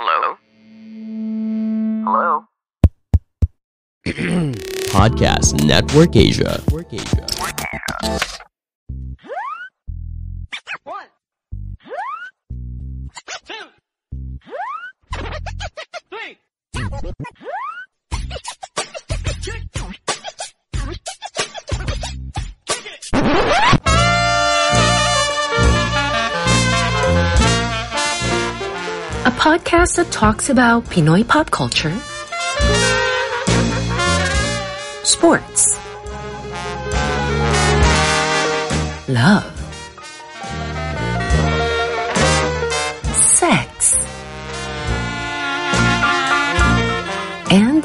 Hello? Hello? Podcast Network Asia. One, two, three. A podcast that talks about Pinoy pop culture, sports, love, sex, and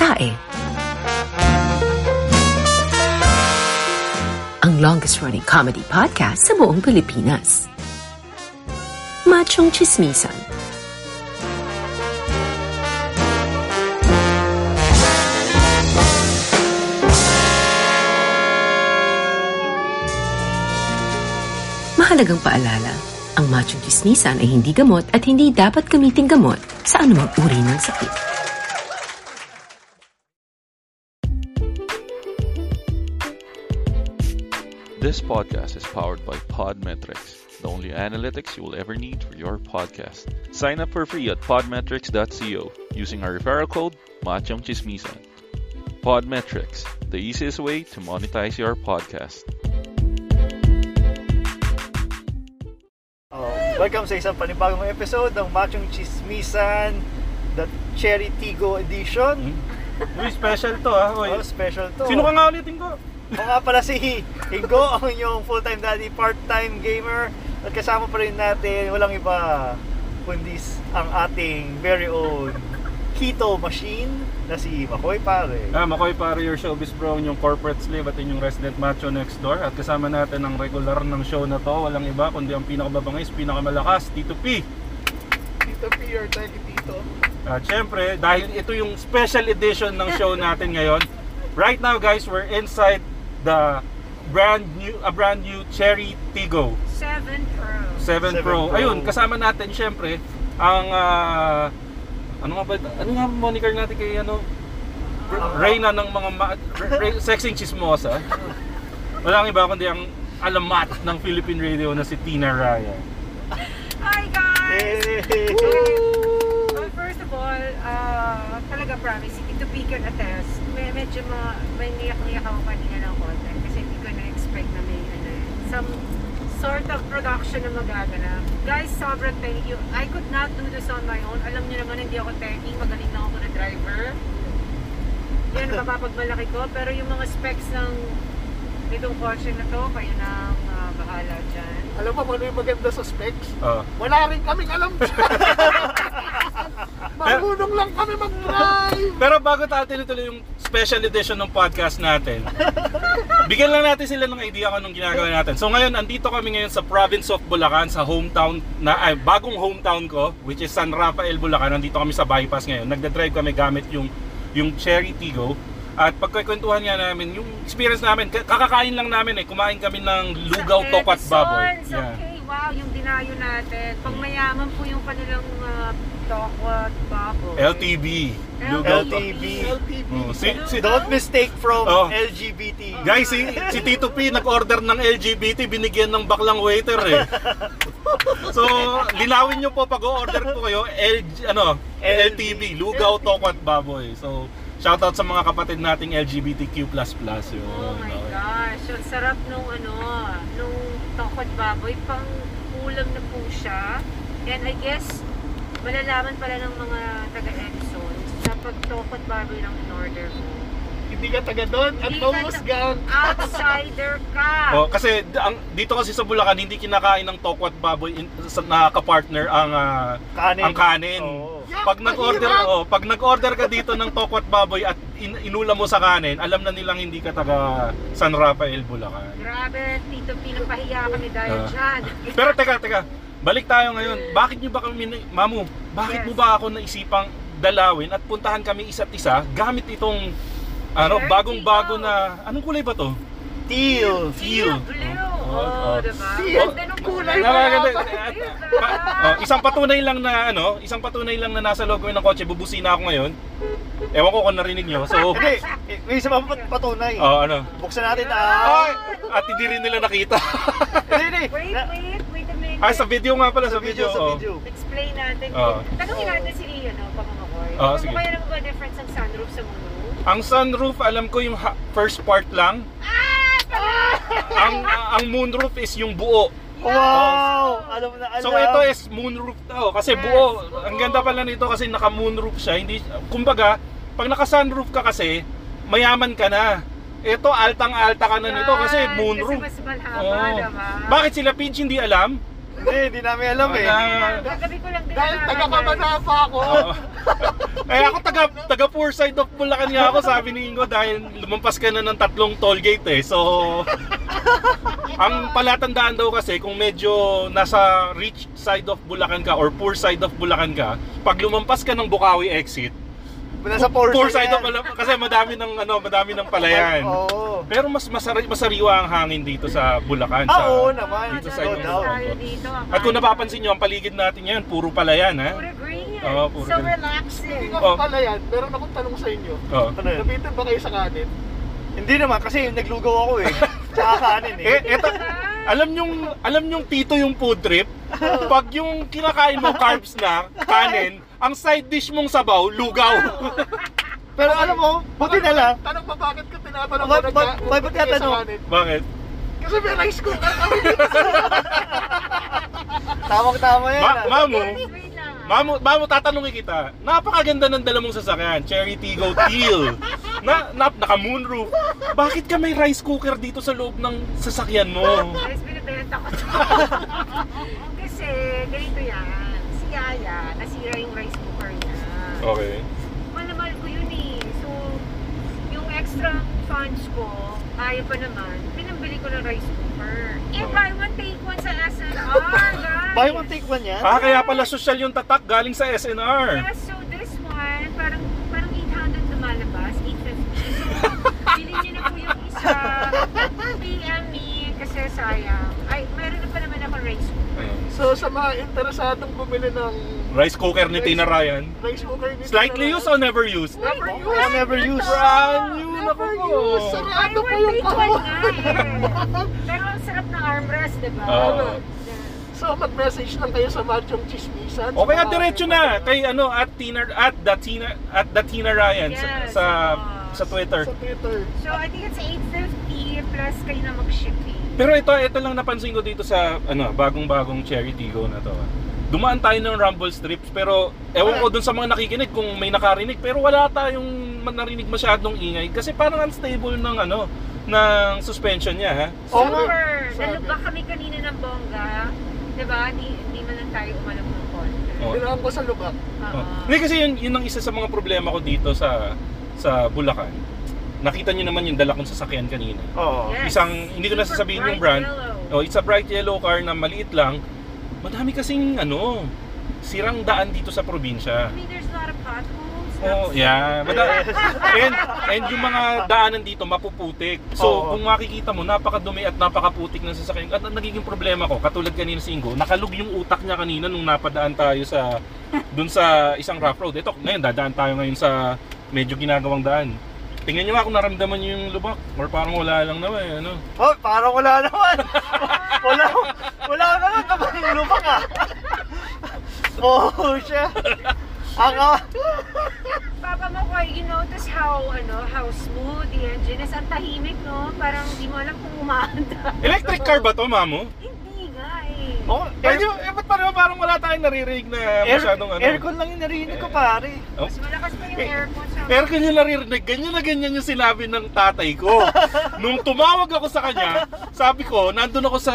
tae. Ang longest running comedy podcast sa buong Pilipinas. Machong Chismisan. Mahalagang paalala, ang machong chismisan ay hindi gamot at hindi dapat gamiting gamot sa anumang uri ng sakit. This podcast is powered by Podmetrics, the only analytics you will ever need for your podcast. Sign up for free at podmetrics.co using our referral code MachongChismisan. Podmetrics, the easiest way to monetize your podcast. Oh, welcome sa isang panibagong episode ng Machong Chismisan The Cherry Tigo Edition Uy, special to ah. Uy. oh, Special to Sino ka nga ulit, Ingo? Ako nga pala si Ingo, ang inyong full-time daddy, part-time gamer At kasama pa rin natin, walang iba kundi ang ating very own keto machine na si Makoy Pare Ah, Makoy para your showbiz bro, yung corporate slave at inyong resident macho next door. At kasama natin ang regular ng show na to, walang iba kundi ang pinakamabangis, pinakamalakas, Tito P. Tito P, your thank Tito At syempre, dahil ito yung special edition ng show natin ngayon, right now guys, we're inside the brand new a brand new Cherry Tigo 7 Pro. 7 7 Pro. Pro. Ayun, kasama natin syempre ang ah, ano nga ba ano nga moniker natin kay ano Reyna ng mga ma- re- sexing chismosa. Walang iba kundi ang alamat ng Philippine Radio na si Tina Raya. Hi guys! Hey! Well, first of all, uh, talaga promise, ito P can attest. May, medyo ma, may niyak-niyak ako kanina ng konti kasi hindi ko na-expect na may ano, eh, some sort of production na magaganap. Guys, sobrang thank you. I could not do this on my own. Alam niyo naman, hindi ako techie. Magaling lang ako na driver. Yan ang mapapagmalaki ko. Pero yung mga specs ng nitong kotse na to, kayo na ang uh, bahala dyan. Alam mo ano yung maganda sa specs? Oh. Wala rin kaming alam Marunong lang kami mag-drive. Pero bago tayo tinutuloy yung special edition ng podcast natin, bigyan lang natin sila ng idea kung anong ginagawa natin. So ngayon, andito kami ngayon sa province of Bulacan, sa hometown, na, ay, bagong hometown ko, which is San Rafael, Bulacan. Nandito kami sa bypass ngayon. Nagda-drive kami gamit yung, yung Cherry Tigo. At pagkikwentuhan nga namin, yung experience namin, kakakain lang namin eh. Kumain kami ng lugaw, Sa tokat, baboy. Edison's, Okay, wow, yung dinayo natin. Pang mayaman po yung kanilang uh, tokwat baboy. LTB. Lugaw, LTB LTV. Oh, si, si, Don't mistake from Oh. LGBT Guys, si, si Tito P nag-order ng LGBT, binigyan ng baklang waiter eh. So, linawin nyo po pag order po kayo, L, ano, LTB, Lugaw, Toko at Baboy. So, shoutout sa mga kapatid nating LGBTQ++. Yun. Oh my gosh, ang sarap nung ano, nung tokod baboy, pang ulam na po siya. And I guess, malalaman pala ng mga taga Edison sa pag tokod baboy ng in-order mo. Hindi ka taga doon at Hindi ka. Outsider ka. Oh, kasi d- ang, dito kasi sa Bulacan hindi kinakain ng tokwat baboy in, sa, na kapartner ang ah, Kanin. ang kanin. Oo. Pag nag-order oh, pag nag-order ka dito ng tokwat baboy at in, inula mo sa kanin, alam na nilang hindi ka taga San Rafael, Bulacan. Grabe, Tito, pinapahiya kami dahil Ah. dyan. Pero teka, teka. Balik tayo ngayon. Bakit nyo ba kami, Mamu, bakit Yes. mo ba ako naisipang dalawin at puntahan kami isa't isa gamit itong ano, bagong-bago na, anong kulay ba to? Teal. Teal. Blue. Oh, Oh, oh. diba? Teal. Ganda ng Kulay pa- oh, isang patunay lang na ano, isang patunay lang na nasa loob ko ng kotse, bubusina ako ngayon. Ewan ko kung narinig nyo. So, Hindi, may isa pa pat- patunay. oh, ano. Buksan natin ah. At hindi rin nila nakita. Hindi, hindi. Wait, wait, wait a minute. Ay, sa video nga pala, sa Sa video, sa oh. video. Explain natin. Oo. Tanungin natin si Rio, no, Oo, ano sige. kaya naman ba difference ng sunroof sa moonroof? Ang sunroof, alam ko yung ha- first part lang. ang ang moonroof is yung buo. Wow! Alam na alam. So ito is moonroof daw kasi Yes, buo. buo. Ang ganda pala nito kasi naka moonroof siya. Hindi kumbaga, pag naka sunroof ka kasi, mayaman ka na. Ito altang-alta ka na nito kasi Yan, moonroof. Kasi mas malhaba, Oo. diba? Bakit sila Pinch hindi alam? Hindi, hindi namin alam eh. Kagabi ko lang din Dahil nalaman, taga. Kamanapa ako. Oo. eh ako taga taga poor side of Bulacan nga ako sabi ni Ingo dahil lumampas ka na ng tatlong toll gate eh. So ang palatandaan daw kasi kung medyo nasa rich side of Bulacan ka or poor side of Bulacan ka, pag lumampas ka ng Bukawi exit, Nasa Porsche poor side yan. of Bulacan kasi madami ng ano, madami ng palayan. Oo. Pero mas masari, masariwa ang hangin dito sa Bulacan. Ah, sa, oo naman. Dito No sa inyo. doubt. dito. At kung napapansin nyo, ang paligid natin ngayon, puro palayan, ha? Puro green. Oo, puro so green. relaxing. Ko Oh. pala yan. Meron akong tanong sa inyo. Oo. Ano? Nabitin ba kayo sa kanin? Hindi naman kasi naglugaw ako eh. Tsaka kanin eh. Eh, eto, alam nyong, alam nyong tito yung food trip, pag yung kinakain mo carbs na, kanin, ang side dish mong sabaw, lugaw. Pero alam mo, buti na lang. Tanong ba bakit ka tinatanong Ba- ba- ba- ba't ka sa tanong? kanin? Bakit? Kasi may rice cooker kami dito Tamang-tama yan. Ma ah. mamu, mamu, mamu, tatanungin kita, napakaganda ng dala mong sasakyan, Cherry Tigo Teal, na, na, naka moonroof. Bakit ka may rice cooker dito sa loob ng sasakyan mo? Guys, binibenta ko. Kasi, ganito yan. Si Yaya, nasira yung rice cooker niya. Okay. Malamal ko yun eh. So, yung extra funds ko, ayaw pa naman, pinambili ko ng rice cooker. Eh, Oh. buy one, take one sa SNR, guys. Buy one, take one yan. Ah, kaya pala social yung tatak galing sa SNR. Yeah, so this one, parang parang 800 lumalabas, 850. So, bilhin niyo na po yung isa. PM me, kasi sayang. Ay, meron na pa naman ako rice cooker. So sa mga interesadong bumili ng Rice cooker ni Tina Ryan. rice cooker ni Slightly used or never used? Never I used. never use. Brand new na Never po. used. Sarado pa yung kahon. Pero ang sarap ng armrest, di ba? Oo. So mag-message lang kayo sa Machong Chismisan. O kaya diretso na kay ano at Tina at the Tina at the Tina Ryan sa Yes, sa, oo. sa Twitter. Sa Twitter. So, I think it's 850 plus kayo na mag-shipping. Pero ito ito lang napansin ko dito sa ano bagong-bagong Cherry Tigo na to. Dumaan tayo ng rumble strips pero ewan ko dun sa mga nakikinig kung may nakarinig pero wala tayong narinig masyadong ingay kasi parang unstable ng ano ng suspension niya ha. Oo Super! nga. Sabi. Nalubak kami kanina ng bongga. Diba? Di, di man lang tayo umalam ng konti. Oo. Ko sa lubak. Oo. Oh. Hindi kasi yun, yun ang isa sa mga problema ko dito sa sa Bulacan. Nakita niyo naman yung dala kong sasakyan kanina. Oo. Yes. Isang hindi ko na sasabihin yung brand. yellow. Oh, it's a bright yellow car na maliit lang. Madami kasing ano, sirang daan dito sa probinsya. I mean, there's a lot of potholes. Oh, yeah. Mada- and, and yung mga daanan dito mapuputik. So, Oo. kung makikita mo, napakadumi at napakaputik ng sasakyan. At ang nagiging problema ko, katulad kanina si Ingo, nakalug yung utak niya kanina nung napadaan tayo sa dun sa isang rough road. Ito, ngayon dadaan tayo ngayon sa medyo ginagawang daan. Tingnan niyo nga kung naramdaman niyo yung lubak or parang wala lang naman eh, ano. Oh, parang wala naman. wala, wala naman kapag lupa ka. oh, siya. Ang, ah, Papa Makoy, you notice how, ano, how smooth the engine is. Ang tahimik, no? Parang di mo alam kung umaanda. Electric car ba to, mamo? Hindi nga eh. oh, Eh, air, di, eh ba't parang, parang wala tayong naririnig na air, masyadong ano? aircon lang yung narinig ko pare. Oh, Mas malakas pa yung aircon sa Aircon yung naririnig, ganyan na ganyan yung sinabi ng tatay ko. Nung tumawag ako sa kanya, sabi ko, nandun ako sa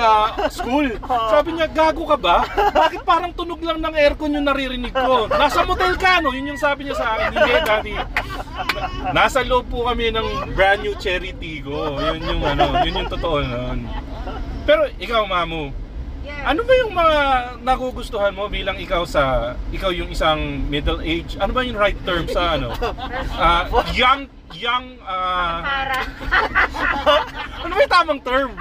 school. Sabi niya, gago ka ba? Bakit parang tunog lang ng aircon yung naririnig ko? Nasa motel ka, no? Yun yung sabi niya sa akin. Hindi, daddy. Nasa loob po kami ng brand new Cherry Tigo. Yun yung ano, yun yung totoo nun. Pero ikaw, Mamu, Yeah. ano ba yung mga nagugustuhan mo bilang ikaw sa ikaw yung isang middle age? Ano ba yung right term sa ano? Ah, young young Para. ano ba yung tamang term?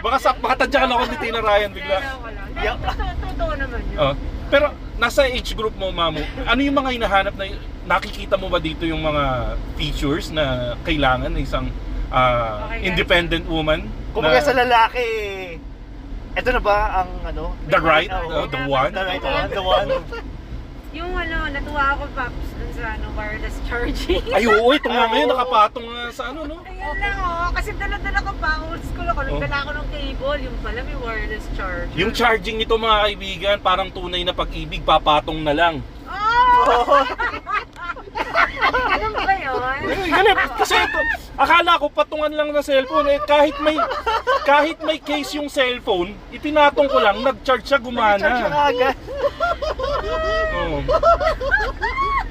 Baka sa baka tadyakan ako ni Tina Ryan bigla. Kaya wala. Yeah. Totoo, totoo naman yun. Oh. Pero nasa age group mo, Mamu, ano yung mga hinahanap na nakikita mo ba dito yung mga features na kailangan ng isang ah, Okay, guys. independent woman? Kung na- sa lalaki, ito na ba ang ano? The right, Oo. uh, the one. The right one, the one. Yung ano, natuwa ako, Paps, dun sa ano, wireless charging. Ay, oo, ito nga ngayon, nakapatong nga sa ano, no? Ayun lang oh, kasi dala-dala ko pa, old school ako, Oh. nagdala ako ng cable, yung pala may wireless charger. Yung charging nito mga kaibigan, parang tunay na pag-ibig, papatong na lang. Oh! Alam mo ba yun? Ay, ganun. Kasi ito, akala ko patungan lang na cellphone. Eh, kahit may kahit may case yung cellphone, itinatong ko lang, nag-charge siya Charge gumana. agad. Oo.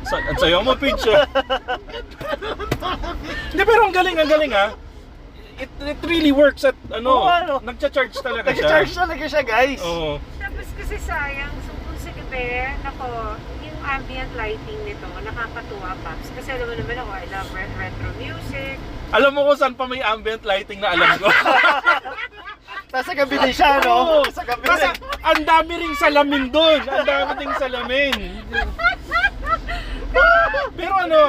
Sa, ang sayo mo, ah. Hindi, pero ang galing, ang galing ha. It, it really works at ano, Oo, ano. nagcha-charge talaga siya. Nag-charge talaga siya, guys. Oo. Tapos kasi sayang, so kung sa gabi, nako, ambient lighting nito, nakakatuwa, Paps. Kasi alam mo naman ako, I love re- retro music. Alam mo kung saan pa may ambient lighting na alam ko. Nasa gabi din siya, no? Sa gabi Kasi din. ang dami ring salamin doon. Ang dami ding salamin. Pero ano,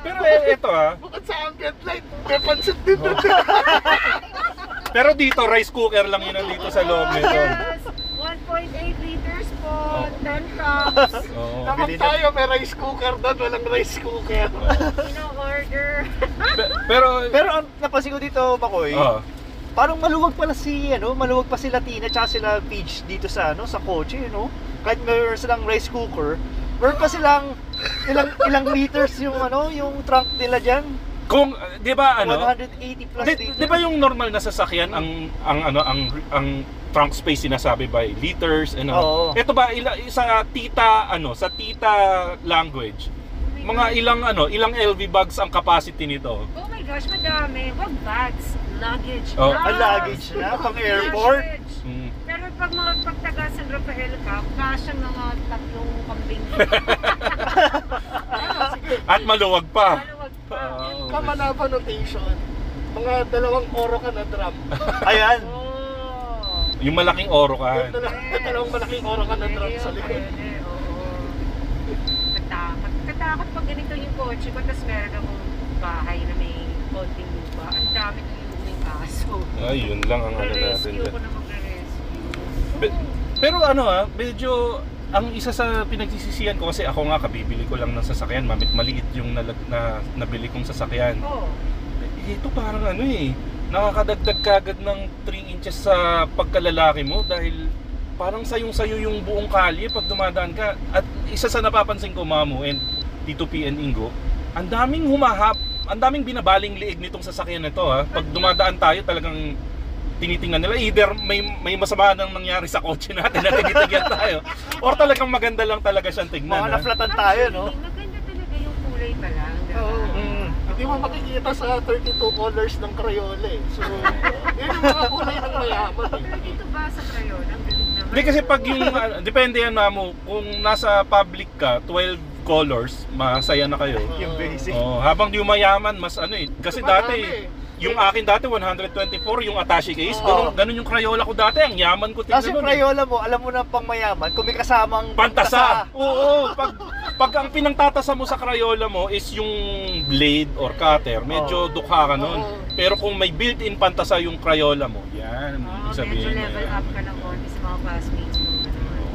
pero eh, ito ha. Bukod sa ambient light, may pansit din doon. Pero dito, rice cooker lang yun nandito sa loob nito. Yes! 1.8 liters po, 10 cups. Oo. Naman Bili na- tayo, may rice cooker doon, walang rice cooker. Ino-order. Pe- Pero, Pero ang napansin ko dito, Makoy, oh, parang maluwag pala si, ano, maluwag pa si Latina tsaka sila Peach dito sa, ano, sa kotse, no? Kahit meron silang rice cooker, meron pa silang ilang ilang liters yung, ano, yung trunk nila dyan. kung, di ba ano, 180 plus di, liters. di ba yung normal na sasakyan ang ang ano ang ang trunk space sinasabi by liters and Oo. Ito ba ila, sa tita ano, sa tita language, mga ilang ano, ilang LV bags ang capacity nito? Oh my gosh, madami. Wag bags. Luggage. Oh. Ang luggage na, pang airport. Mm. Pero pag mga pagtaga San Rafael ka, kasya mga tatlong kambing. ano. At maluwag pa. Maluwag pa. Oo. Kamanaba notation. Mga dalawang oro ka na drum. Ayan. Oh. Yung malaking oro ka. Yung dalawang, dalawang malaking oro ka na Pwede sa likod. Katakot. Katakot pag ganito yung kotse ko, tapos meron akong bahay na may konting lupa. Ang dami ko yung may aso. Ay, yun lang ang ano natin. Rescue dyan. ko na magre-rescue. Pe- Pero ano ah, medyo ang isa sa pinagsisisihan ko kasi ako nga kabibili ko lang ng sasakyan, mamit maliit yung nalag, na nabili kong sasakyan. Oo. Eh, Ito parang ano eh, nakakadagdag kagad ng 3 inches sa pagkalalaki mo dahil parang sayong-sayo yung buong kalye pag dumadaan ka. At isa sa napapansin ko, Mamo, and Tito P and Ingo, ang daming humahap, ang daming binabaling liig nitong sasakyan na to ha. Pag dumadaan tayo talagang tinitingnan nila either may may masama nang nangyari sa kotse natin na tinitingnan tayo or talagang maganda lang talaga siyang tignan. Mga naflatan tayo, no? Maganda talaga yung kulay pa lang. diba? Oo. Hindi mo makikita sa 32 colors ng Crayola eh. So, yun yung mga kulay ng mayaman eh. Dito ba sa Crayola? Ang galing naman. Hindi kasi pag yung, ah, depende yan Mamo, kung nasa public ka, 12 colors, masaya na kayo. Yung basic. Oh, habang di mayaman, mas ano eh. Kasi Madami dati, eh. yung akin dati 124, yung attache case, Oo. ganun, ganun yung Crayola ko dati, ang yaman ko tingnan Tapos yung nun eh. Crayola mo, alam mo na pang mayaman, kung may kasamang Pantasa. Oo, pag pag ang pinangtatasa mo sa Crayola mo is yung blade or cutter, medyo dukha ka nun. Oo. Pero kung may built-in pantasa yung Crayola mo, yan, Oo, ibig sabihin. medyo level yan. up ka ng konti sa mga classmates mo. ganun.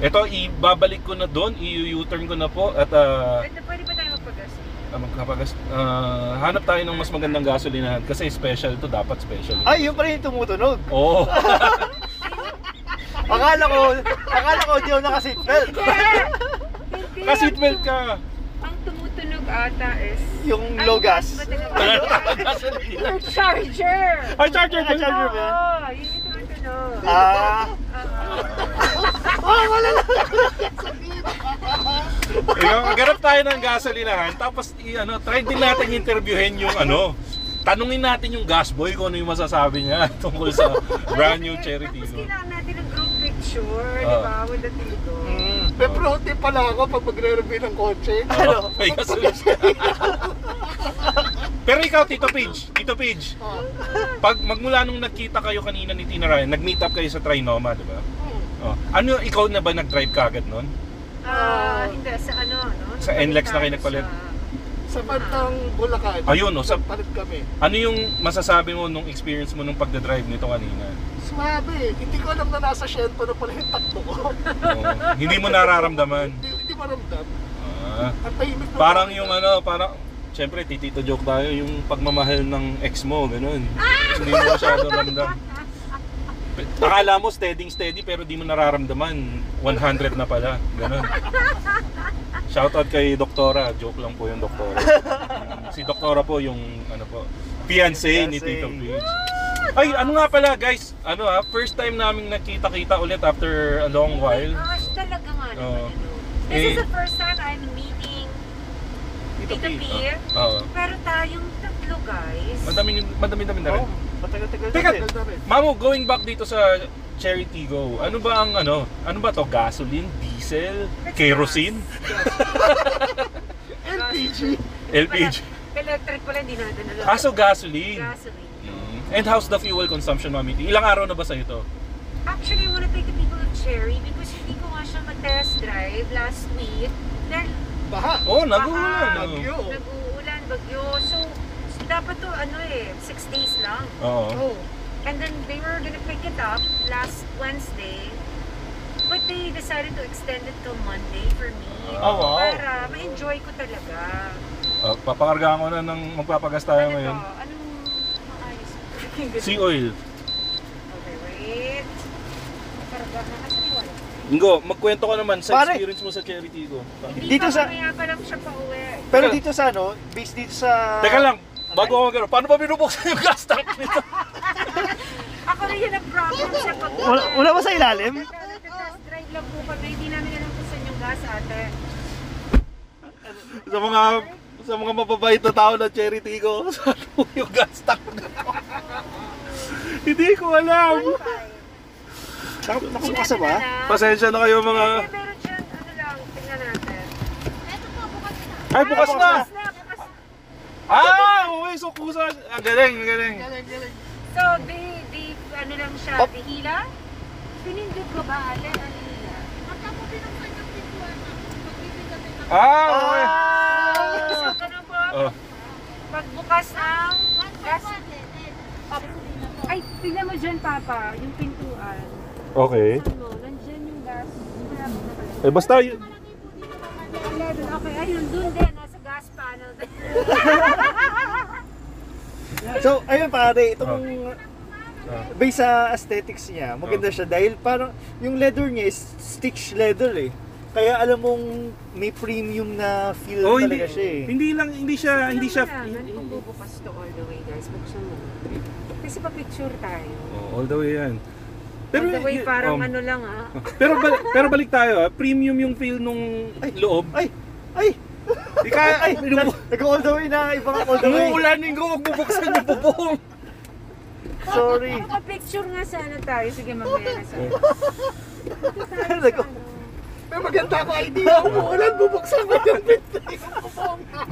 Ito, ibabalik ko na doon, i-U-turn ko na po at ah, Pwede, pwede ba tayo magpagas? ah, magkapagas, ah, hanap tayo ng mas magandang gasolinahan kasi special to, dapat special. Ay, yun pala yung tumutunog. Oo. Akala ko, akala ko di ako naka-seatbelt. Hindi! Ka-seatbelt ka. Ang tumutunog ata is... Yung low gas. Yung charger! Ay, charger ba? Ah, charger ba? Oo, yun yung tumatanong. Ah, Ikaw, ganap tayo ng gasolinahan, tapos i- ano, try din natin interviewin yung ano, tanungin natin yung gas boy kung ano yung masasabi niya tungkol sa brand new Cherry Tapos Tiggo. kailangan natin ng group picture, di Ah. ba? With the Tiggo. mm, May pro tip pala ako pag magre-review ng kotse. Ano? May gasolina. Pero ikaw, Tito Page, Tito Page, pag magmula nung nagkita kayo kanina ni Tina Ryan, nag-meet up kayo sa Trinoma, di ba? Oh. Ano, ikaw na ba nag-drive kagad nun? Ah, hindi, sa ano, no? Sa NLEX na kayo nagpalit? Sa- Sa bandang Bulacan. Ayun, oh, sa- Palit kami. Ano yung masasabi mo nung experience mo nung pagdadrive nito kanina? Swabe. Hindi ko alam na nasa Shento na pala yung takbo ko. Oh, hindi mo nararamdaman. hindi, hindi maramdam. Ah, Ang tahimik na parang yung ano, parang Siyempre, titito joke tayo, yung pagmamahal ng ex mo, ganun. Hindi mo masyado ramdam. Akala mo steady steady pero di mo nararamdaman 100 na pala, ganun. Shoutout kay Doktora, joke lang po yung Doktora. Si Doktora po yung ano po, fiancé ni. Tito Page. Ay, ano nga pala guys, ano ha, first time naming nakita-kita ulit after a long while. Gosh, talaga nga Oo. naman. ano. This Eh, is the first time I'm meeting Tito P. P. Oo. Pero tayong tatlo, guys. Madaming madami-dami na rin. oh, matagal-tagal Teka. Ganda rin. Mamo, going back dito sa Cherry Tigo, ano ba ang ano? Ano ba to? Gasoline, diesel, It's kerosene, LPG. LPG? Electric pala, hindi natin alam. Ah, so gasoline. Gasoline. Mm. And how's the fuel consumption, Mami? Ilang araw na ba sa ito? Actually, I wanna take the people of Cherry because hindi ko nga siya mag-test drive last week. Dahil Baha. Oh. Bagyo. nag-uulan, bagyo. So, dapat to, ano eh, six days lang. Oo. Oh. And then they were gonna pick it up last Wednesday. But they decided to extend it till Monday for me. Oh, wow. Para ma-enjoy ko talaga. Uh, papakargaan ko na ng magpapagas tayo Ano ngayon. to? Anong maayos? Sea oil. Okay, wait. Karga na. Yung wallet? Ingo, magkwento ka naman sa Pare. experience mo sa Cherry Tigo. Hindi Dito pa, sa- mamaya pa lang siya pa uwi. Pero dito sa ano, based dito sa... Teka lang, bago ako magano, paano ba binubuksan yung gas tank nito? Ako rin yun ang problem sa pag- Wala, wala ba sa ilalim? Test drive lang po kami. Hindi namin alam kung saan yung gas ate. sa mga sa mga mababait na tao ng Cherry Tigo, saan po yung gas tank? Hindi ko alam. Nak- Nakabukas na ba? Pasensya na kayo mga... Eh, meron dyan, ano lang, tingnan natin. Ay, bukas na! Na, bukas na. Ah, uy, so kusa. Ang galing, ang galing. So, di, di, ano lang siya, Pop. dihila? Pinindot ko ba, Allen? Ano nila? Ah, okay. So, ganun po, Oh. pagbukas ng gas. Ay, tingnan mo dyan, Papa, yung pintuan. Okay. Ano, nandyan yung gas. Wala mo na pala. Eh, basta yun. 11, okay, ayun, dun din. So, ayun pare, itong Ah. based sa aesthetics niya, maganda siya dahil parang yung leather niya is stitch leather eh. Kaya alam mong may premium na feel Oh, hindi, talaga siya eh. hindi lang, hindi siya, hindi siya, Kailangan kung bubukas to all the way, guys. Buksan mo. Kasi pa-picture tayo. oh, all the way yan. all the way, parang um, ano lang ah. Pero pero balik tayo ah, premium yung feel nung loob. Ay! Ay! Di ka, Ay! Nag-all the way na, ibang all the way. Umuulanin ko, magbubuksan yung bubong. Sorry. Maka-picture nga sana tayo. Sige, mamaya na sa. Nag- May maganda ako idea. Umuulan, bubuksan ko yung pinto.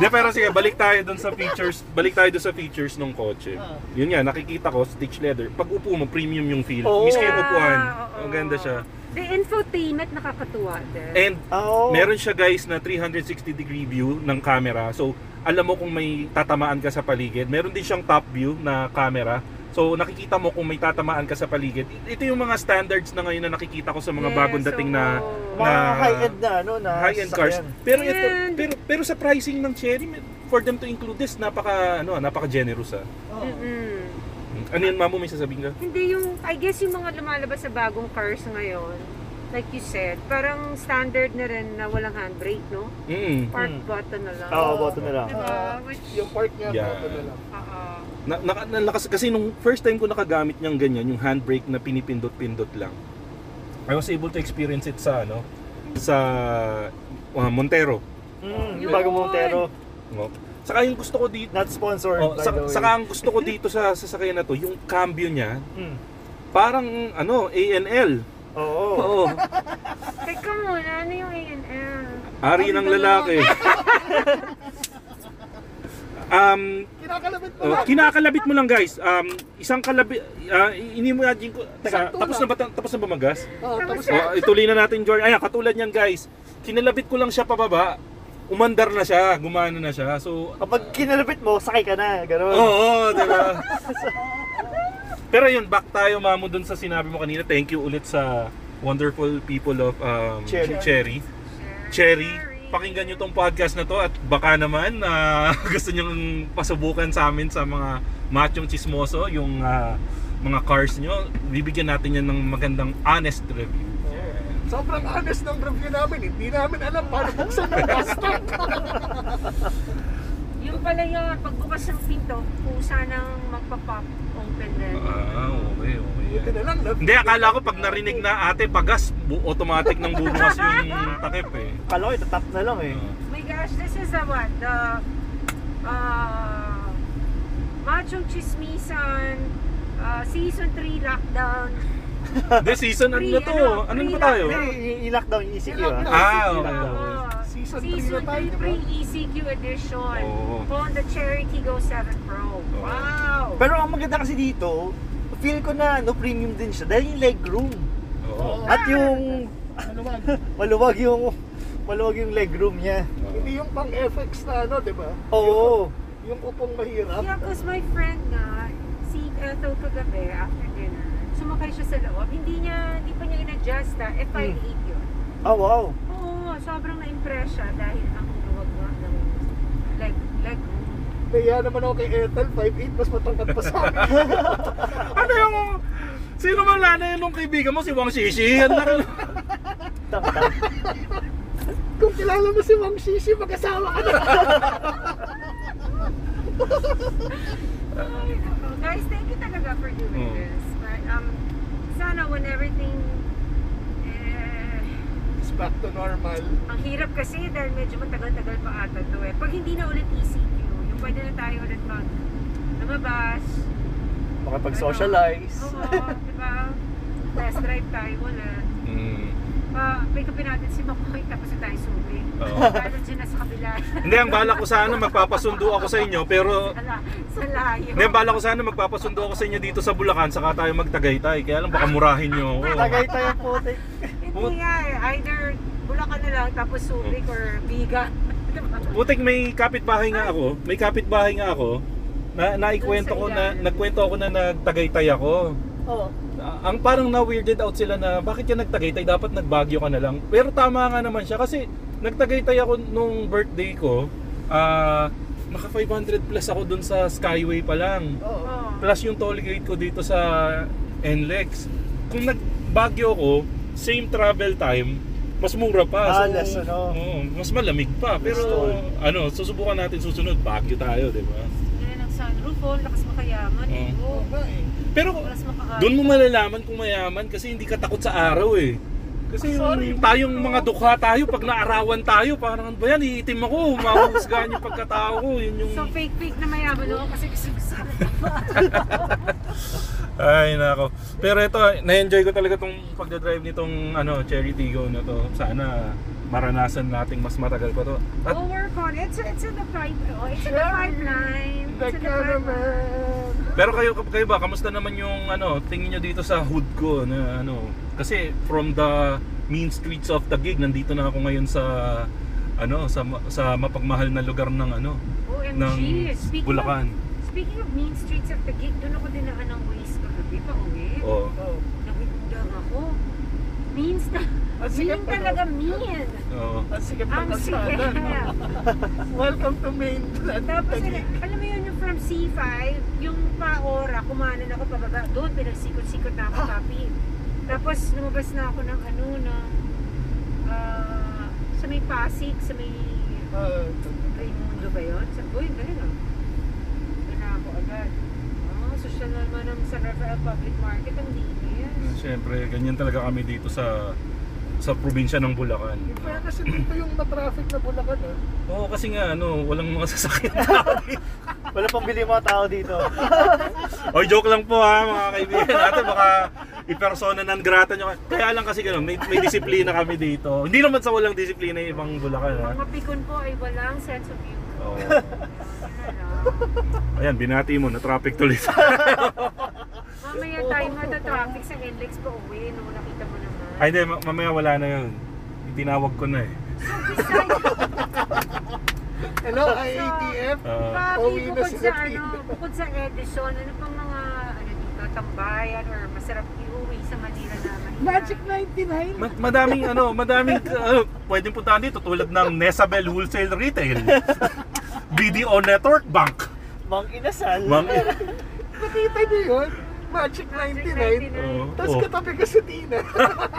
Di, pero sige, balik tayo dun sa features, balik tayo dun sa features ng kotse. Yun nga, nakikita ko, stitch leather. Pag upo mo, premium yung feel. Oo. Miski yung upuan. Ah. Ang ganda siya. The infotainment nakakatuwa din. And Oo. meron siya guys na 360 degree view ng camera. So, alam mo kung may tatamaan ka sa paligid. Meron din siyang top view na camera. So, nakikita mo kung may tatamaan ka sa paligid. Ito yung mga standards na ngayon na nakikita ko sa mga Yes, bagong dating na oo. Mga na high-end na, ano, na high-end cars. Pero ito, And- pero pero sa pricing ng Cherry, for them to include this, napaka ano, napaka generous ah. Mm-mm. Ano yun, mamo may sasabihin ka? Hindi yung, I guess yung mga lumalabas sa bagong cars ngayon, like you said, parang standard na rin na walang handbrake, no? Mm. Park Mm. button na lang. Oo, button na lang. Diba? Which, Yung part niya, Yeah. yeah. na lang. Oo. Na, na, na, nakas- kasi nung first time ko nakagamit niyang ganyan, yung handbrake na pinipindot-pindot lang. I was able to experience it sa ano, sa uh, Montero. Mm, yung bagong Montero. No? Saka yung gusto ko dito, Not sponsored, oh, by sa, the way. saka ang gusto ko dito sa sasakyan na to, yung cambio niya, Mm. parang ano, ANL. Oo. Oo. Teka muna, ano yung A&L? Ari ng lalaki. um, Kinakalabit mo oh, lang. kinakalabit mo lang guys. Um, isang kalabit, uh, ini mo imagine ko. Teka, tapos na ba tapos na ba magas? Oh, tapos Oh, ituloy na natin, Jordan. Ayan, katulad niyan, guys. Kinalabit ko lang siya pababa. Umandar na siya, gumana na siya. So, Kapag kinalapit mo, sakay ka na. Ganun. oo, di ba? Pero yun, back tayo, Mamo, dun sa sinabi mo kanina. Thank you ulit sa wonderful people of um, Cherry. Cherry. Cherry. Pakinggan nyo tong podcast na to at baka naman na gusto nyo pasubukan sa amin sa mga machong chismoso, yung ah, mga cars nyo, bibigyan natin yan ng magandang honest review. Sobrang honest ng review namin. Hindi namin alam paano buksan yung gas tank. Yung pala yun, pagbukas ng pinto, pusa nang magpa-pop open din. Ah, okay, okay. Buti na lang. na- Hindi, akala ko pag narinig na ate pagas, bu- automatic nang bubukas yung takip eh. Kala ko, itatap na lang eh. Ah. my gosh, this is the what? The uh, Machong Chismisan uh, Season 3 Lockdown. Hindi, season ano na to? Ano na ba tayo? Hindi, i-lockdown yung ECQ ah. Ah, okay. Oo. Season three Season na tayo, 3 di ba? pre-ECQ edition. Oo. Honda Cherry Tiggo 7 Pro. Wow! Pero ang maganda kasi dito, feel ko na no premium din siya dahil yung legroom. Oo. At yung Maluwag. maluwag yung maluwag yung legroom niya. Hindi yung pang FX na ano, di ba? Oo. Yung upong mahirap. Yeah, because my friend nga, si Ethel kagabi after sumakay siya sa loob. Hindi niya, hindi pa niya in-adjust ha. F58 yun. Oh, wow. Oo, sobrang na-impress siya dahil ang luwag nga ng leg, leg. Kaya naman ako kay Ethel, 5'8", mas matangkad pa sa akin. Ano yung... Sino man lana yun nung kaibigan mo? Si Wang Shishi? Yan na Tang-tang. Kung kilala mo si Wang Shishi, mag-asawa ka na. Ay, nako. Guys, thank you talaga for doing Oo. this. Um, sana when everything eh, It's back to normal. ang hirap kasi dahil medyo matagal-tagal pa ata to eh. Pag hindi na ulit ECQ, yung pwede na tayo ulit mag lumabas. Makapag-socialize. Ano, Oo, di ba? Test drive tayo ulit. Pa, pick upin natin si Makoy tapos tayo subi. Oo. Lalo dyan na sa kabila. Hindi, ang bala ko sana magpapasundo ako sa inyo, pero... sa, la- sa layo. Hindi, ang bala ko sana magpapasundo ako sa inyo dito sa Bulacan, saka tayo magtagaytay. Kaya lang baka murahin nyo ako. Tagay tayo putik. Hindi nga eh. Either Bulacan na lang tapos Subic or Biga. Butik may kapitbahay nga ako. May kapitbahay nga ako. Na naikwento ko na nagkwento ako na nagtagaytay ako. Oo. Ang parang na weirded out sila na bakit ka nagtagaytay dapat nagbagyo ka na lang. Pero tama nga naman siya kasi nagtagaytay ako nung birthday ko. Ah, naka 500 plus ako dun sa Skyway pa lang. Oo. Oh. Plus yung toll gate ko dito sa NLEX. Kung nagbagyo ko, same travel time, mas mura pa. Ah, less ano. oo, mas malamig pa. Pero toll. ano, susubukan natin susunod, Baguio tayo, di ba? Yan ang sunroof oh. Lakas makayaman eh. Oo Oh. nga eh. Pero Lakas. Doon mo malalaman kung mayaman kasi hindi ka takot sa araw eh. Kasi Sorry. yung tayong mga dukha tayo, pag naarawan tayo, parang ano ba yan, iitim ako, mahusgahan yung pagkatao ko. Yun yung... So fake fake na mayaman ako kasi gusto gusto ko Ay, nako. Pero ito, na-enjoy ko talaga tong pagdadrive nitong ano, Cherry Tigo na to. Sana maranasan nating mas matagal pa to. At We'll work on it. So it's in the. Oh, it's in the pipeline. The It's in the pipeline. pero kayo kayo ba kamusta naman yung ano, tingin niyo dito sa hood ko na ano, kasi from the mean streets of Taguig nandito na ako ngayon sa ano, sa sa mapagmahal na lugar ng ano, OMG. ng Speaking Bulacan. Of, speaking of mean streets of the gig, doon ako dinaan ng ways kagabi pa uwi. Oh. Oo. Nagugudang ako. Means na. Ang Mean talaga mean. Oo. Ang sikat ng Ang kalsada. sikip. Welcome to mainland. Tapos, Taguig. alam mo yun, yung from C5, yung pa-ora, kumanan ako pababa. Doon, pinagsikot-sikot na ako, papi. Tapos lumabas na ako ng ano, ng ah, sa may Pasig, sa may Ah, Raimundo ba yun? Sa, uy, ganun ah. Doon na ako agad. Ah, na naman ng San Rafael Public Market, ang linis. Siyempre, ganyan talaga kami dito sa sa probinsya ng Bulacan. Yung Kaya kasi dito yung matraffic na Bulacan eh. Oo, kasi nga ano, walang mga sasakyan tao dito. Wala pang bili mga tao dito. Oy, joke lang po ha, mga kaibigan natin. Baka ipersona non grata nyo. Kaya lang kasi ganun, may, may disiplina kami dito. Hindi naman sa walang disiplina yung ibang Bulacan ha. Ang mapikon po ay walang sense of humor. Oo. Yun na lang. Ayan, binati mo, na traffic tuloy. Mamaya tayo mata-traffic sa NLEX pa uwi, no? Nakita mo naman. Ay, hindi, ma- mamaya wala na yun. Itinawag ko na eh. Hello, IATF. Ah, Papi, Pauwi na bukod sila sa dito. ano, bukod sa Edison, ano pang mga ano dito, tambayan or masarap iuwi sa Manila na Manila? Magic 99. ma- madaming ano, madaming ano, pwedeng puntahan dito tulad ng Nesabel Wholesale Retail. BDO Network Bank. Mang inasal. Mang, Nakita niyo yun? Magic 99. Oo. Tapos Oo. katabi ka sa Tina.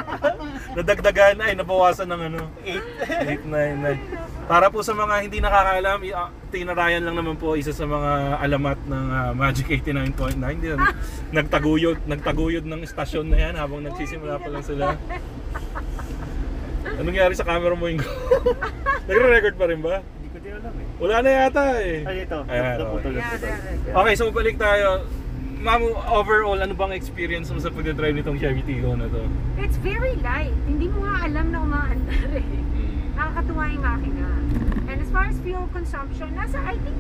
nadagdagan ay nabawasan ng ano 899 para po sa mga hindi nakakaalam i- ah, tinarayan lang naman po isa sa mga alamat ng ah, Magic 89.9 Hindi na- nagtaguyod nagtaguyod ng istasyon na yan habang nagsisimula pa lang sila Anong nangyari sa camera mo yung Nagre-record pa rin ba? Ko alam eh. Wala na yata eh. Ay, ito. Ayan, Naputol, okay. Yeah, there. Okay, so balik tayo. Ma'am, overall, ano bang experience mo sa pag-drive nitong Chevy Tigo na to? It's very light. Hindi mo nga alam na umaandar eh. Nakakatuwa yung makina. And as far as fuel consumption, nasa, I think,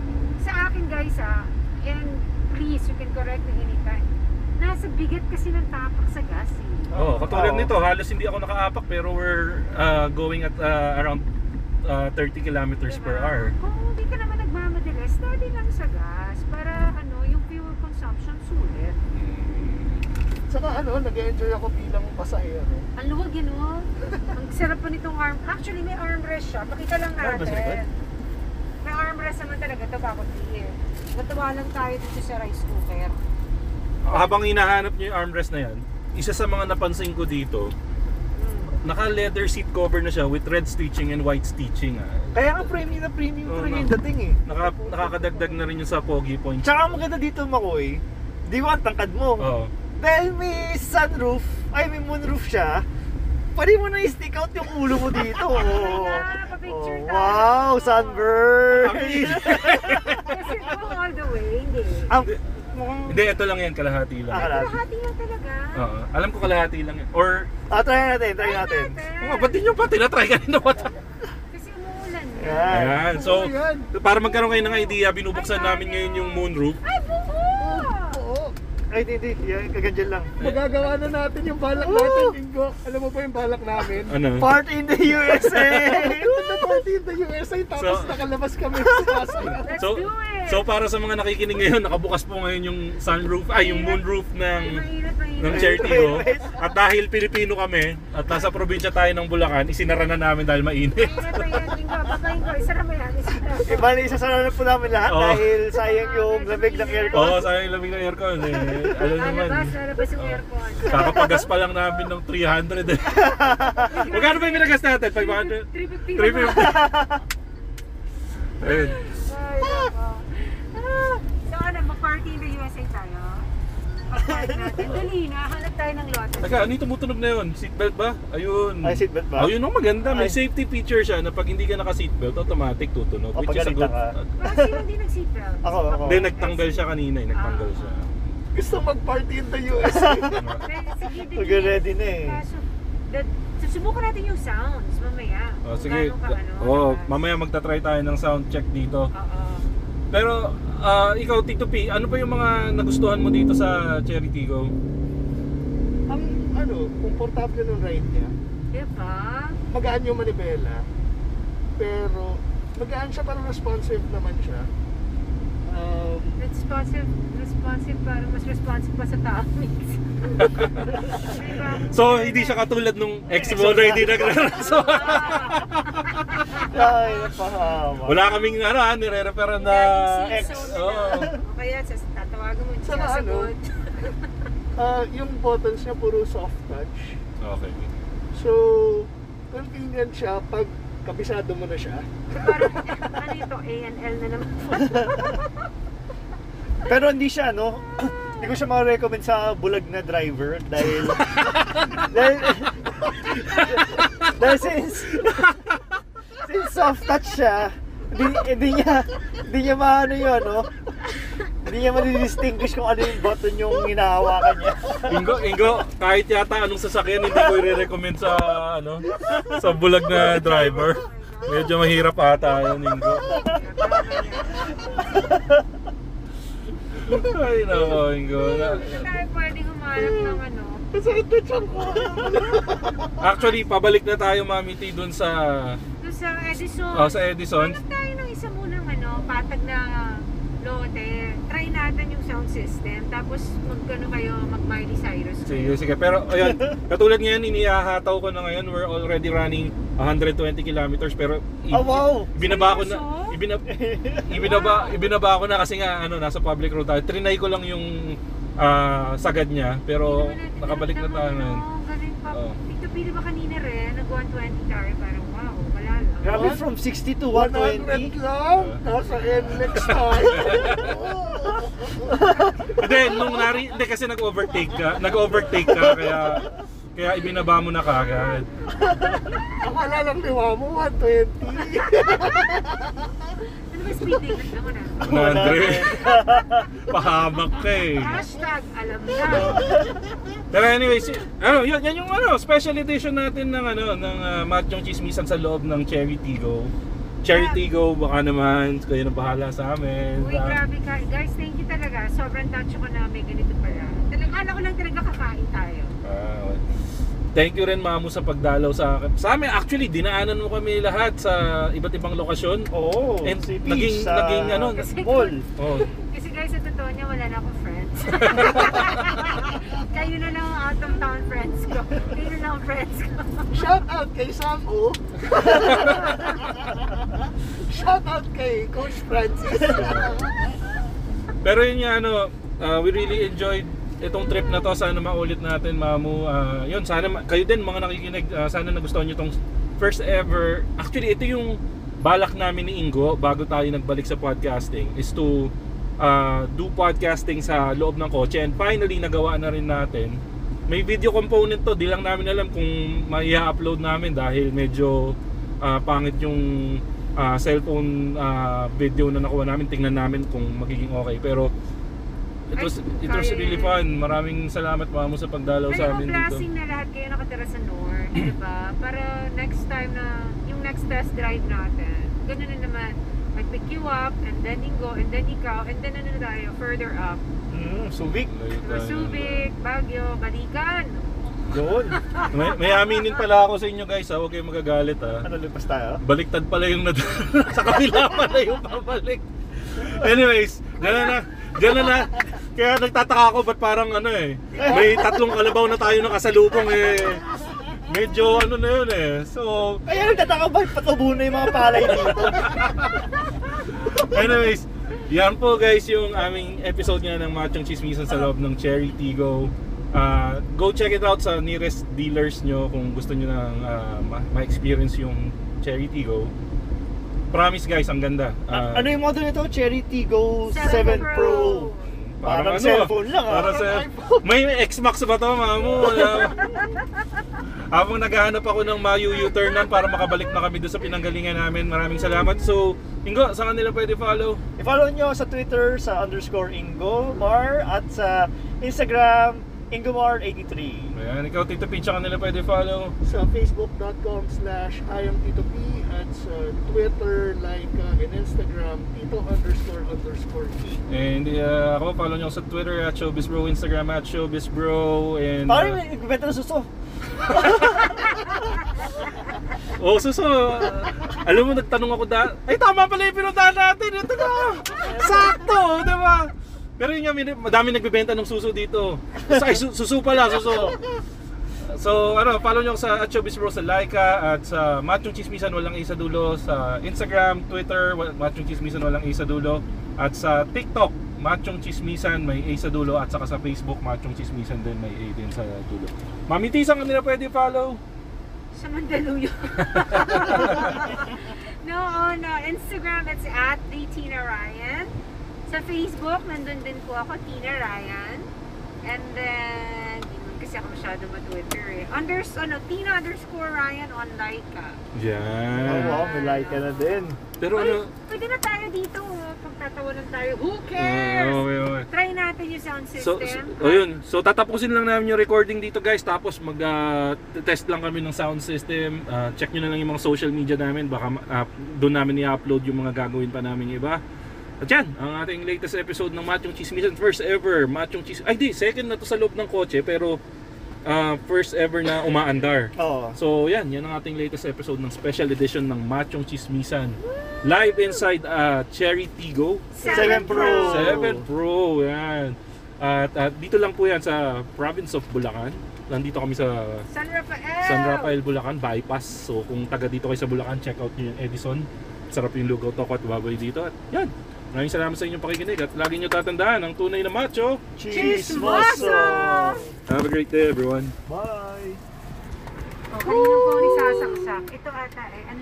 sa akin guys ah, and please, you can correct me anytime. Nasa bigat kasi ng tapak sa gas eh. Oh, katulad Oo. nito, halos hindi ako nakaapak pero we're uh, going at uh, around uh, 30 kilometers per Diba? hour. Kung hindi ka naman nagmamadali, steady lang sa gas para ano, yung fuel consumption sulit. Saka ano, nag-enjoy ako bilang pasahero. Ang luwag yun, oh. Ang sarap pa nitong arm. Actually, may armrest siya. Pakita lang ba natin. May armrest naman talaga ito bakit di eh. Natuwa lang tayo dito sa rice cooker. Habang hinahanap niyo yung armrest na yan, isa sa mga napansin ko dito. Naka leather seat cover na siya with red stitching and white stitching. Ah. Kaya nga premium na premium Oo, talaga yung dating eh. Naka, nakakadagdag na rin yung sa pogi point. Tsaka ang maganda dito Makoy, di ba ang tangkad mo? Oo. Dahil may sunroof, ay may moonroof siya, pwede mo na i-stick out yung ulo mo dito. Oh, pa-picture tayo. wow, sunburn! Kasi go all the way, hindi. Ang, mukhang, Hindi, ito lang yan, kalahati lang. Ah, kalahati. Kalahati lang talaga. Oo. alam ko kalahati lang yan. Or, ah, try natin, try natin. oh, ba't di nyo pa tinatry kanina pa? Kasi umuulan. Yan. Ayan, so, para magkaroon kayo ng idea, binubuksan namin ngayon yung moonroof. Ay! Ay, hindi, hindi. Yan, kaganyan lang. Magagawa na natin yung balak natin, Linggo. Alam mo ba yung balak namin? Ano? Part in the USA! Na party in the USA, tapos So- nakalabas kami sa Pasay. Let's So, do it! so para sa mga nakikinig ngayon, nakabukas po ngayon yung sunroof, ay yung moonroof ng Mainit, mainit. Ng Chertigo. At dahil Pilipino kami at nasa probinsya tayo ng Bulacan, isinara na namin dahil mainit. Eh, bali, isasara na po namin lahat Oo. dahil sayang yung lamig ng aircon. Oo, oh, sayang yung lamig ng aircon eh. Alam naman. Lalabas, lalabas yung aircon. Kakapagas pa lang namin ng 300 eh. Magkano ba yung minagas natin? 500? 350 350. Ayun. Ay, nako. So ano, mag-party in the USA tayo? Pag-party natin. Dali na, hanap tayo ng lote. Teka, ano yung tumutunog na yun? Seatbelt ba? Ayun. Ay, seatbelt ba? Ayun ang maganda. May Ay. safety feature siya na pag hindi ka naka-seatbelt, automatic tutunog. O, Which is a good... ka. Pero sino hindi nag-seatbelt? Ako, ako. Hindi, nagtanggal siya kanina eh. Nagtanggal Ah. siya. Gusto mag-party in the USA. Pwede, sige. Mag-ready na eh. Kaso, susubukan natin yung sounds mamaya. Oh, sige. ka, ano, Oh, lakas. mamaya magta-try tayo ng sound check dito. Oo. Pero ah, ikaw Tito P, ano pa yung mga nagustuhan mo dito sa Cherry Tigo? Ang ano, komportable ng ride niya. Diba? Magaan yung manibela. Pero, magaan siya parang responsive naman siya. Um, Responsive, responsive, parang mas responsive pa sa tao. So, hindi siya katulad nung ex mo na hindi nagraraso. Ay, napahama. Wala kaming ano, ah, nire-refer na ex. season Oo. na. O kaya, sa tatawagan mo, siya ano? sagot. Ah, yung buttons niya puro soft touch. Okay. So, convenient siya pag kabisado mo na siya. Parang, ano ito, A and L na naman. Pero hindi siya, no? Hindi ko siya ma-recommend sa bulag na driver dahil dahil dahil since since soft touch siya, hindi, hindi niya hindi niya maano yun, no? Hindi niya ma-distinguish kung ano yung button yung hinahawakan niya. Ingo, Ingo, kahit yata anong sasakyan hindi ko i-recommend sa ano, sa bulag na driver. Medyo mahirap ata yun, Ingo. Ay, nako, Ingo. Hindi tayo pwedeng humanap ng ano. Masakit na tiyan ko. Actually, pabalik na tayo, Mami T, dun sa, Doon sa Edison. oh, sa Edison. Hanap tayo ng isa munang ano, patag na lote. Try natin yung sound system. Tapos magkano kayo mag Miley Cyrus. Sige, sige. Pero, ayun, katulad ngayon, inihahataw ko na ngayon, we're already running 120 kilometers, pero i- Oh, wow! ibinaba ko na, Seryoso? ibinaba, ibinaba, ibinaba ko na kasi nga, ano, nasa public road tayo. Trinay ko lang yung ah, sagad niya, pero Hindi naman natin nakabalik na tayo naramdaman, no? Galing pa. Oo. Ito pili ba kanina rin? Nag 120 tayo. Parang Grabe from 60 to 100 120. lang. Nasa NLEX tayo. Hindi, nung nari, hindi kasi nag-overtake ka, nag-overtake ka, kaya, kaya ibinaba mo na kagad. Akala lang ni Mamo, 120. Ano ba speed limit naman ah? Ano, Andre? Pahamak ka eh. Hashtag alam na. Pero anyways, ano, yun, yan yung ano, special edition natin ng ano, ng uh, Machong Chismisan sa loob ng Cherry Tigo. Cherry Tigo, baka naman kayo na bahala sa amin. Uy, Ah, grabe ka. Guys, thank you talaga. Sobrang touch ko na may ganito pala. Talaga, kala ko lang talaga kakain tayo. ah, thank you rin Mamu sa pagdalaw sa sa amin. Actually, dinaanan mo kami lahat sa iba't ibang lokasyon. Oo, And si naging- sa naging ano, mall. Oh, Kasi guys, sa totoo niya, wala na akong friends. Kayo na lang ang out of town friends ko. Kayo na lang ang friends ko. Shout out kay Samu. Shout out kay Coach Francis. Pero yun nga ano, uh, we really enjoyed itong trip na to. Sana maulit natin, Mamu. Uh, yun, sana kayo din mga nakikinig, uh, sana nagustuhan nyo itong first ever. Actually, ito yung balak namin ni Ingo bago tayo nagbalik sa podcasting is to uh, do podcasting sa loob ng kotse and finally nagawa na rin natin. May video component to, di lang namin alam kung mai upload namin dahil medyo uh, pangit yung uh, cellphone uh, video na nakuha namin. Tingnan namin kung magiging okay. Pero it was, it was Ay, really fun. Maraming salamat Mamo sa pagdalaw sa amin dito. blessing na lahat kayo nakatira sa North, di ba? Para next time na, yung next test drive natin, ganun na naman. I pick you up, and then Ingo, and then ikaw, and then ano na tayo, further up. Mm, Subic. Diba. Subic, Baguio, Balikan. Doon. may, may aminin pala ako sa inyo guys ha, huwag kayong magagalit ha. Ano, lipas tayo? Baliktad pala yung nad- sa kabila pala yung pabalik. Anyways, gano'n na. Gano'n na. Kaya nagtataka ako ba't parang ano eh. May tatlong kalabaw na tayo nakasalubong eh. Medyo ano na yun eh. So, Kaya nagtataka ba patubo na yung mga palay dito? anyways, yan po guys yung aming episode nga ng Machong Chismisan sa loob ng Cherry Tigo. Uh, go check it out sa nearest dealers nyo kung gusto nyo nang uh, ma- ma-experience yung Cherry Tigo. Promise guys, ang ganda. Uh, ano yung model nito? Cherry Tigo 7 7 Pro. Pro. Parang ano, cellphone lang ah. Parang sa, may X-Max ba to, mamu? Wala. Habang naghahanap ako ng Mayu U-turnan para makabalik na kami doon sa pinanggalingan namin. Maraming salamat. So, Ingo, saan kanila pwede follow? I-follow nyo sa Twitter sa underscore Ingo Mar at sa Instagram Ingomar83. Ayan, ikaw Tito P, saan kanila pwede follow? sa facebook.com slash IamTitoP at sa Twitter, like, uh, and Instagram, Tito underscore underscore P. And uh, ako, follow nyo sa Twitter at ShowbizBro, Instagram at ShowbizBro, and... Parang uh, may nagbibenta ng suso. Oh, suso. alam mo, nagtanong ako da... Ay, tama pala yung pinuntahan natin. Ito na. Sakto, di ba? Pero yun nga, madami nagbebenta ng suso dito. Ay, su- suso pala, suso. So, ano, follow nyo sa at Showbiz Bro sa Laika at sa Machong Chismisan Walang Isa Dulo sa Instagram, Twitter, Machong Chismisan Walang Isa Dulo at sa TikTok, Machong Chismisan, may A sa dulo at saka sa Facebook, Machong Chismisan din, may A din sa dulo. Mami T, saan ka nila pwede follow? Sa Mandaluyong. no, on uh, Instagram, it's at the Tina Ryan. Sa Facebook, nandun din po ako, Tina Ryan. And then, hindi kasi ako masyado ma-Twitter eh. Unders, ano, Tina underscore Ryan on Laika. Yan. Oh, wow, may like ka na din. Pero Ay, ano, pwede na tayo dito. oh. Pagtatawanan tayo. Who Ah, cares? okay, okay. Try natin yung sound So, system. so, oh, yun. So, tatapusin lang namin yung recording dito, guys. Tapos, mag-test lang kami ng sound system. Ah, check nyo na lang yung mga social media namin. Baka ah, doon namin i-upload yung mga gagawin pa namin iba. At yan, ang ating latest episode ng Machong Chismisan. First ever Machong Chis... Ay, di. Second na to sa loob ng kotse. Pero, ah, first ever na umaandar. Oo. So, yan. Yan ang ating latest episode ng special edition ng Machong Chismisan. Live inside ah, Cherry Tigo. 7 Pro. 7 Pro, yan. At, at dito lang po yan sa province of Bulacan. Nandito kami sa San Rafael. San Rafael, Bulacan, bypass. So kung taga dito kayo sa Bulacan, check out nyo yung Edison. Sarap yung lugaw toko at baboy dito. At yan, maraming salamat sa inyong pakikinig. At lagi nyo tatandaan, ang tunay na macho. Chismoso! Have a great day, everyone. Bye! Oh, kanina po ni sasaksak. Ito ata eh. Ano